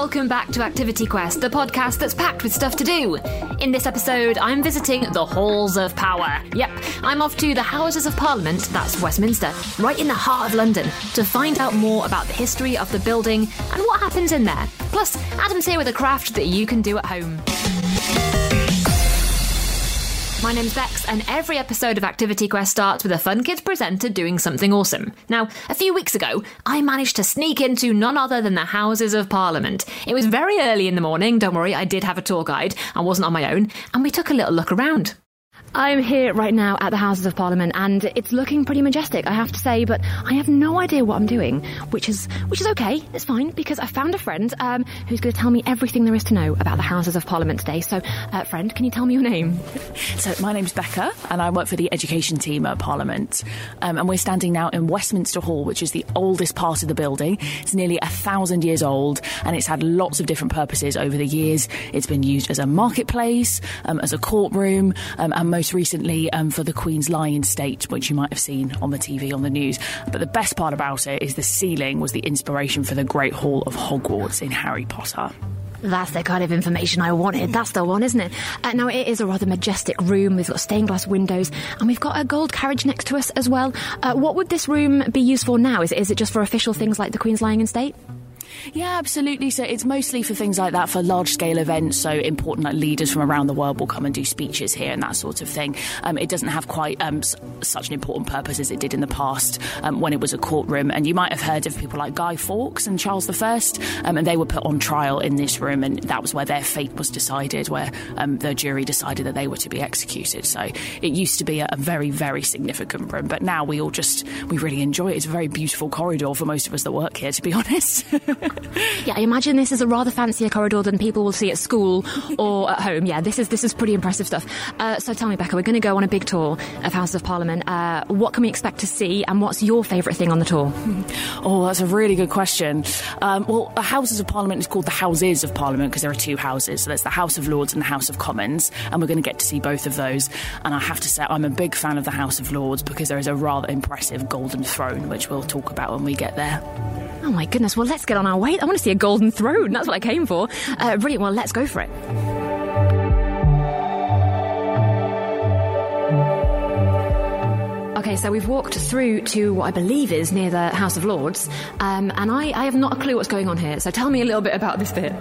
Welcome back to Activity Quest, the podcast that's packed with stuff to do. In this episode, I'm visiting the Halls of Power. Yep, I'm off to the Houses of Parliament, that's Westminster, right in the heart of London, to find out more about the history of the building and what happens in there. Plus, Adam's here with a craft that you can do at home. My name's Bex, and every episode of Activity Quest starts with a Fun Kids presenter doing something awesome. Now, a few weeks ago, I managed to sneak into none other than the Houses of Parliament. It was very early in the morning, don't worry, I did have a tour guide, I wasn't on my own, and we took a little look around. I'm here right now at the Houses of Parliament and it's looking pretty majestic, I have to say, but I have no idea what I'm doing, which is which is okay, it's fine, because I found a friend um, who's going to tell me everything there is to know about the Houses of Parliament today. So, uh, friend, can you tell me your name? So, my name's Becca and I work for the education team at Parliament. Um, and we're standing now in Westminster Hall, which is the oldest part of the building. It's nearly a thousand years old and it's had lots of different purposes over the years. It's been used as a marketplace, um, as a courtroom, um, and most recently um, for the Queen's Lying State, which you might have seen on the TV on the news. But the best part about it is the ceiling was the inspiration for the Great Hall of Hogwarts in Harry Potter. That's the kind of information I wanted. That's the one, isn't it? Uh, now, it is a rather majestic room. We've got stained glass windows and we've got a gold carriage next to us as well. Uh, what would this room be used for now? Is it, is it just for official things like the Queen's Lying in State? Yeah, absolutely. So it's mostly for things like that, for large scale events. So important like leaders from around the world will come and do speeches here and that sort of thing. Um, it doesn't have quite um, s- such an important purpose as it did in the past um, when it was a courtroom. And you might have heard of people like Guy Fawkes and Charles I, um, and they were put on trial in this room, and that was where their fate was decided, where um, the jury decided that they were to be executed. So it used to be a, a very, very significant room, but now we all just we really enjoy it. It's a very beautiful corridor for most of us that work here, to be honest. Yeah, I imagine this is a rather fancier corridor than people will see at school or at home. Yeah, this is this is pretty impressive stuff. Uh, so tell me, Becca, we're going to go on a big tour of House of Parliament. Uh, what can we expect to see, and what's your favourite thing on the tour? Oh, that's a really good question. Um, well, the Houses of Parliament is called the Houses of Parliament because there are two houses. So there's the House of Lords and the House of Commons, and we're going to get to see both of those. And I have to say, I'm a big fan of the House of Lords because there is a rather impressive golden throne, which we'll talk about when we get there. Oh my goodness! Well, let's get on way. I want to see a golden throne. That's what I came for. Uh, brilliant. Well, let's go for it. So we've walked through to what I believe is near the House of Lords, um, and I, I have not a clue what's going on here. So tell me a little bit about this bit.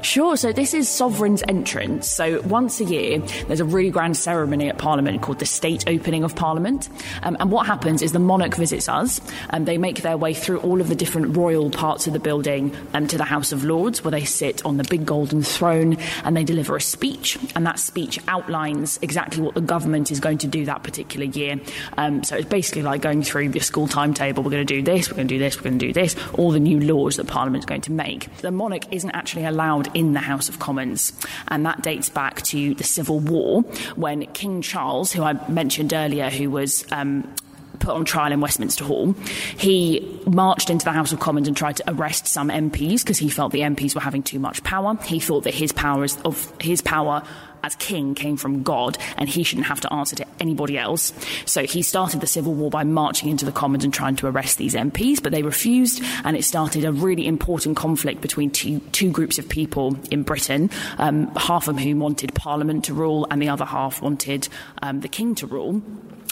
Sure, so this is Sovereign's entrance. So once a year, there's a really grand ceremony at Parliament called the State Opening of Parliament. Um, and what happens is the monarch visits us, and they make their way through all of the different royal parts of the building um, to the House of Lords, where they sit on the big golden throne and they deliver a speech. And that speech outlines exactly what the government is going to do that particular year. Um, so it's basically like going through your school timetable. We're going to do this, we're going to do this, we're going to do this, all the new laws that Parliament's going to make. The monarch isn't actually allowed in the House of Commons, and that dates back to the Civil War when King Charles, who I mentioned earlier, who was. Um, put on trial in Westminster Hall. He marched into the House of Commons and tried to arrest some MPs because he felt the MPs were having too much power. He thought that his powers of his power as king came from God and he shouldn't have to answer to anybody else. So he started the civil war by marching into the Commons and trying to arrest these MPs, but they refused and it started a really important conflict between two, two groups of people in Britain, um, half of whom wanted Parliament to rule and the other half wanted um, the king to rule.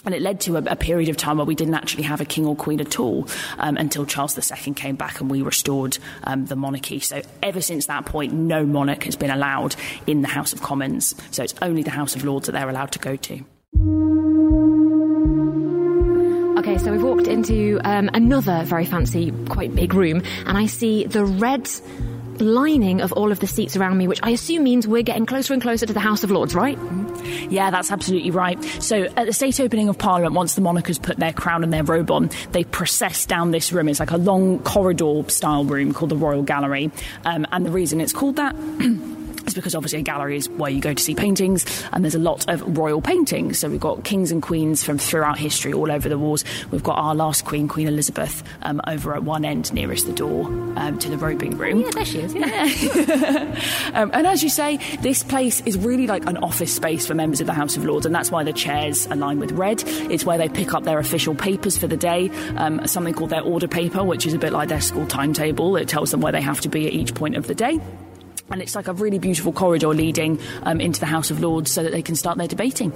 And it led to a, a, period of time where we didn't actually have a king or queen at all um, until Charles II came back and we restored um, the monarchy. So ever since that point, no monarch has been allowed in the House of Commons. So it's only the House of Lords that they're allowed to go to. Okay, so we've walked into um, another very fancy, quite big room, and I see the red lining of all of the seats around me, which I assume means we're getting closer and closer to the House of Lords, right? Yeah, that's absolutely right. So, at the state opening of Parliament, once the monarch has put their crown and their robe on, they process down this room. It's like a long corridor style room called the Royal Gallery. Um, and the reason it's called that It's because obviously a gallery is where you go to see paintings, and there's a lot of royal paintings. So we've got kings and queens from throughout history all over the walls. We've got our last queen, Queen Elizabeth, um, over at one end nearest the door um, to the robing room. Yeah, there she is. Yeah. um, and as you say, this place is really like an office space for members of the House of Lords, and that's why the chairs are lined with red. It's where they pick up their official papers for the day, um, something called their order paper, which is a bit like their school timetable. It tells them where they have to be at each point of the day. And it's like a really beautiful corridor leading um, into the House of Lords so that they can start their debating.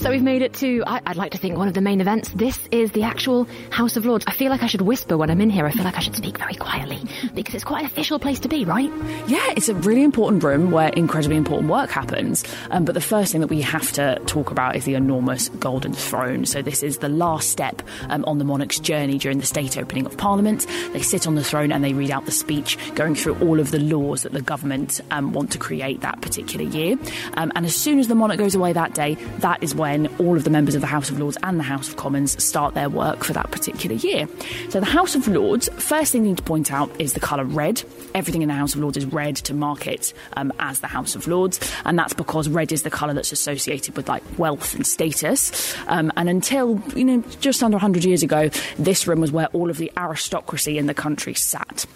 So we've made it to, I, would like to think, one of the main events. This is the actual House of Lords. I feel like I should whisper when I'm in here. I feel like I should speak very quietly because it's quite an official place to be, right? Yeah, it's a really important room where incredibly important work happens. Um, but the first thing that we have to talk about is the enormous golden throne. So this is the last step um, on the monarch's journey during the state opening of Parliament. They sit on the throne and they read out the speech, going through all of the laws that the government um, want to create that particular year. Um, and as soon as the monarch goes away that day, that is when all of the members of the House of Lords and the House of Commons start their work for that particular year. So the House of Lords, first thing you need to point out is the colour red. Everything in the House of Lords is red to mark it um, as the House of Lords, and that's because red is the colour that's associated with like wealth and status. Um, and until you know just under 100 years ago, this room was where all of the aristocracy in the country sat.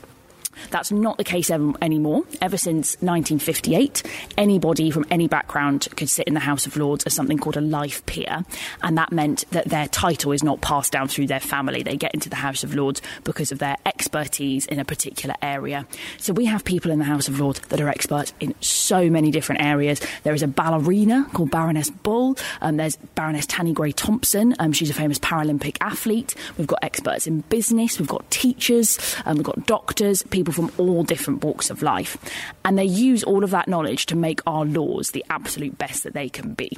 That's not the case ever, anymore. Ever since 1958, anybody from any background could sit in the House of Lords as something called a life peer, and that meant that their title is not passed down through their family. They get into the House of Lords because of their expertise in a particular area. So we have people in the House of Lords that are experts in so many different areas. There is a ballerina called Baroness Bull, and there's Baroness Tanni Grey Thompson. Um, she's a famous Paralympic athlete. We've got experts in business. We've got teachers. Um, we've got doctors. People people from all different walks of life. And they use all of that knowledge to make our laws the absolute best that they can be.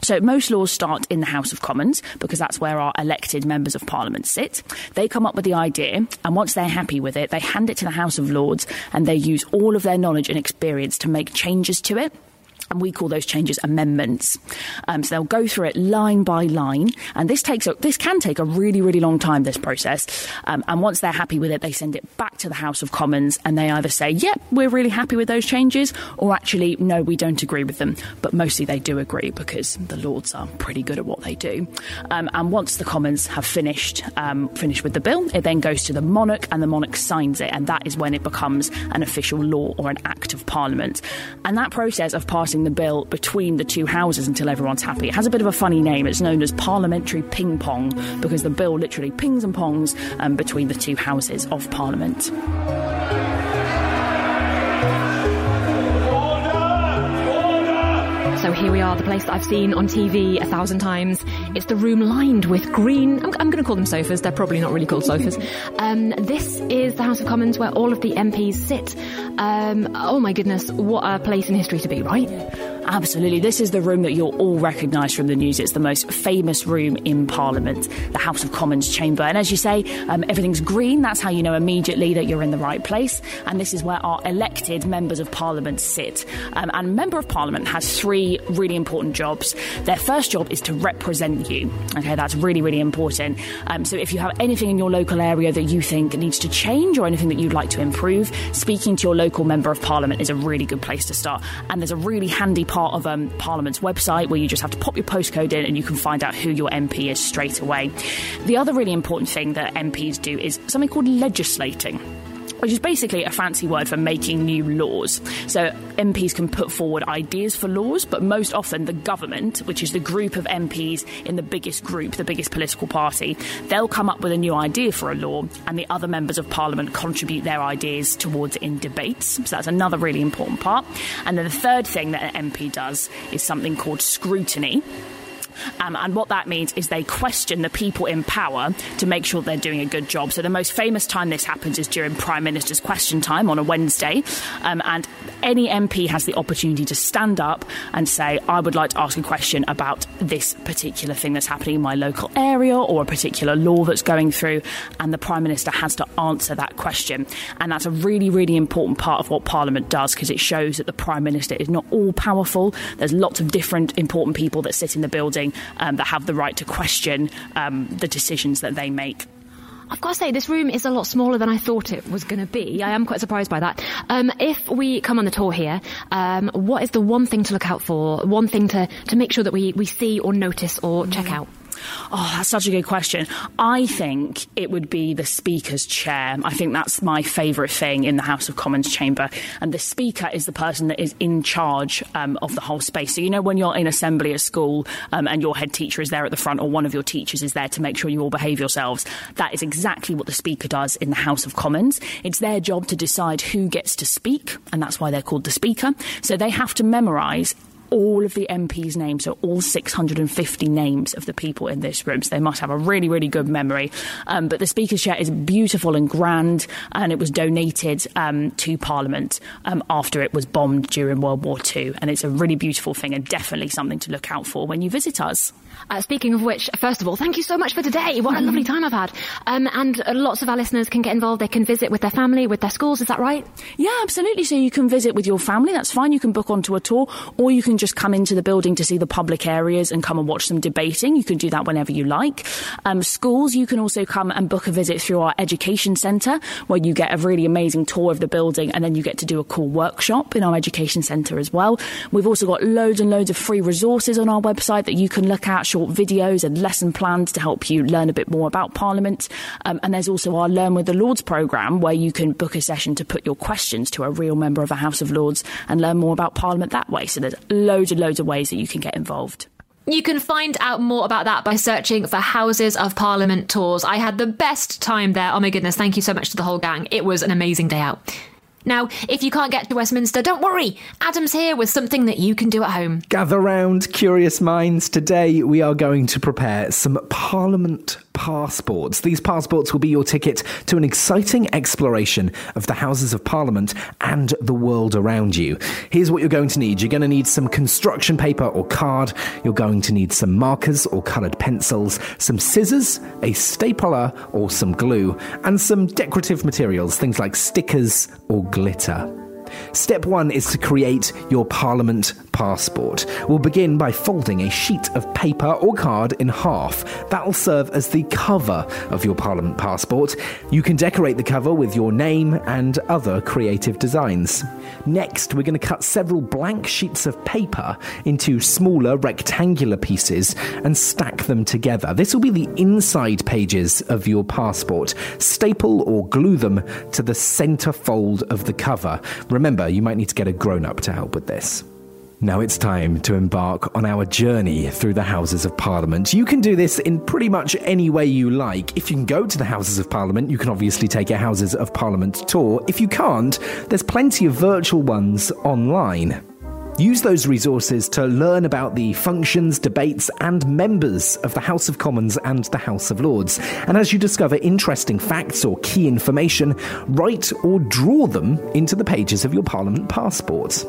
So most laws start in the House of Commons because that's where our elected members of Parliament sit. They come up with the idea, and once they're happy with it, they hand it to the House of Lords, and they use all of their knowledge and experience to make changes to it and we call those changes amendments. Um, so they'll go through it line by line, and this takes a, this can take a really really long time. This process, um, and once they're happy with it, they send it back to the House of Commons, and they either say, "Yep, we're really happy with those changes," or actually, "No, we don't agree with them." But mostly they do agree because the Lords are pretty good at what they do. Um, and once the Commons have finished um, finished with the bill, it then goes to the monarch, and the monarch signs it, and that is when it becomes an official law or an act of Parliament. And that process of passing passing the bill between the two houses until everyone's happy. It has a bit of a funny name. It's known as parliamentary ping pong because the bill literally pings and pongs um, between the two houses of Parliament. So here we are, the place that I've seen on TV a thousand times. It's the room lined with green. I'm, I'm going to call them sofas. They're probably not really called sofas. Um, this is the House of Commons where all of the MPs sit. Um, oh my goodness, what a place in history to be, right? Absolutely. This is the room that you'll all recognise from the news. It's the most famous room in Parliament, the House of Commons chamber. And as you say, um, everything's green. That's how you know immediately that you're in the right place. And this is where our elected members of Parliament sit. Um, and Member of Parliament has three really important jobs. Their first job is to represent you. Okay, that's really, really important. Um, so if you have anything in your local area that you think needs to change or anything that you'd like to improve, speaking to your local Member of Parliament is a really good place to start. And there's a really handy part part of um, Parliament's website where you just have to pop your postcode in and you can find out who your MP is straight away. The other really important thing that MPs do is something called legislating which is basically a fancy word for making new laws. So MPs can put forward ideas for laws, but most often the government, which is the group of MPs in the biggest group, the biggest political party, they'll come up with a new idea for a law, and the other members of parliament contribute their ideas towards it in debates. So that's another really important part. And then the third thing that an MP does is something called scrutiny. Um, and what that means is they question the people in power to make sure they're doing a good job. So the most famous time this happens is during Prime Minister's question time on a Wednesday. Um, and any MP has the opportunity to stand up and say, I would like to ask a question about this particular thing that's happening in my local area or a particular law that's going through. And the Prime Minister has to answer that question. And that's a really, really important part of what Parliament does because it shows that the Prime Minister is not all powerful. There's lots of different important people that sit in the building um, that have the right to question um, the decisions that they make. I've got to say, this room is a lot smaller than I thought it was going to be. I am quite surprised by that. Um, if we come on the tour here, um, what is the one thing to look out for? One thing to, to make sure that we, we see or notice or check mm. out? Oh, that's such a good question. I think it would be the Speaker's chair. I think that's my favourite thing in the House of Commons chamber. And the Speaker is the person that is in charge um, of the whole space. So, you know, when you're in assembly at school um, and your head teacher is there at the front or one of your teachers is there to make sure you all behave yourselves, that is exactly what the Speaker does in the House of Commons. It's their job to decide who gets to speak, and that's why they're called the Speaker. So they have to memorise all of the MPs' names, so all 650 names of the people in this room. So they must have a really, really good memory. Um, but the Speaker's chair is beautiful and grand, and it was donated um, to Parliament um, after it was bombed during World War II. And it's a really beautiful thing and definitely something to look out for when you visit us. Uh, speaking of which, first of all, thank you so much for today. What a lovely time I've had. Um, and uh, lots of our listeners can get involved. They can visit with their family, with their schools. Is that right? Yeah, absolutely. So you can visit with your family. That's fine. You can book onto a tour, or you can just come into the building to see the public areas and come and watch them debating. You can do that whenever you like. Um, schools, you can also come and book a visit through our education centre, where you get a really amazing tour of the building, and then you get to do a cool workshop in our education centre as well. We've also got loads and loads of free resources on our website that you can look at short videos and lesson plans to help you learn a bit more about Parliament. Um, and there's also our Learn with the Lords programme where you can book a session to put your questions to a real member of the House of Lords and learn more about Parliament that way. So there's loads and loads of ways that you can get involved. You can find out more about that by searching for Houses of Parliament tours. I had the best time there. Oh my goodness, thank you so much to the whole gang. It was an amazing day out. Now, if you can't get to Westminster, don't worry. Adam's here with something that you can do at home. Gather round, curious minds. Today we are going to prepare some Parliament passports. These passports will be your ticket to an exciting exploration of the Houses of Parliament and the world around you. Here's what you're going to need you're going to need some construction paper or card, you're going to need some markers or coloured pencils, some scissors, a stapler or some glue, and some decorative materials, things like stickers or glitter. Step one is to create your Parliament passport. We'll begin by folding a sheet of paper or card in half. That'll serve as the cover of your Parliament passport. You can decorate the cover with your name and other creative designs. Next, we're going to cut several blank sheets of paper into smaller rectangular pieces and stack them together. This will be the inside pages of your passport. Staple or glue them to the center fold of the cover. Remember, you might need to get a grown up to help with this. Now it's time to embark on our journey through the Houses of Parliament. You can do this in pretty much any way you like. If you can go to the Houses of Parliament, you can obviously take a Houses of Parliament tour. If you can't, there's plenty of virtual ones online. Use those resources to learn about the functions, debates, and members of the House of Commons and the House of Lords. And as you discover interesting facts or key information, write or draw them into the pages of your Parliament passport.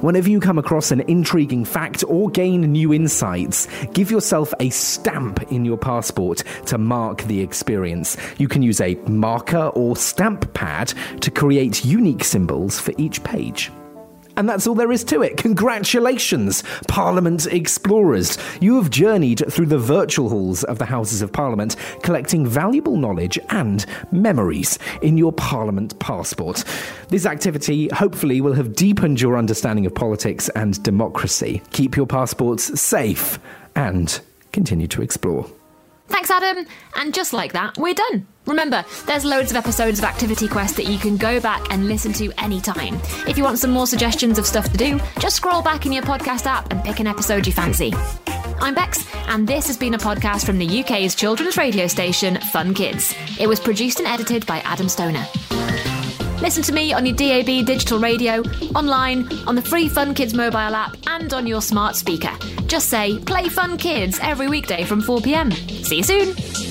Whenever you come across an intriguing fact or gain new insights, give yourself a stamp in your passport to mark the experience. You can use a marker or stamp pad to create unique symbols for each page. And that's all there is to it. Congratulations, Parliament explorers. You have journeyed through the virtual halls of the Houses of Parliament, collecting valuable knowledge and memories in your Parliament passport. This activity hopefully will have deepened your understanding of politics and democracy. Keep your passports safe and continue to explore. Thanks, Adam. And just like that, we're done. Remember, there's loads of episodes of Activity Quest that you can go back and listen to anytime. If you want some more suggestions of stuff to do, just scroll back in your podcast app and pick an episode you fancy. I'm Bex, and this has been a podcast from the UK's children's radio station, Fun Kids. It was produced and edited by Adam Stoner. Listen to me on your DAB digital radio, online, on the free Fun Kids mobile app, and on your smart speaker. Just say, Play Fun Kids every weekday from 4pm. See you soon!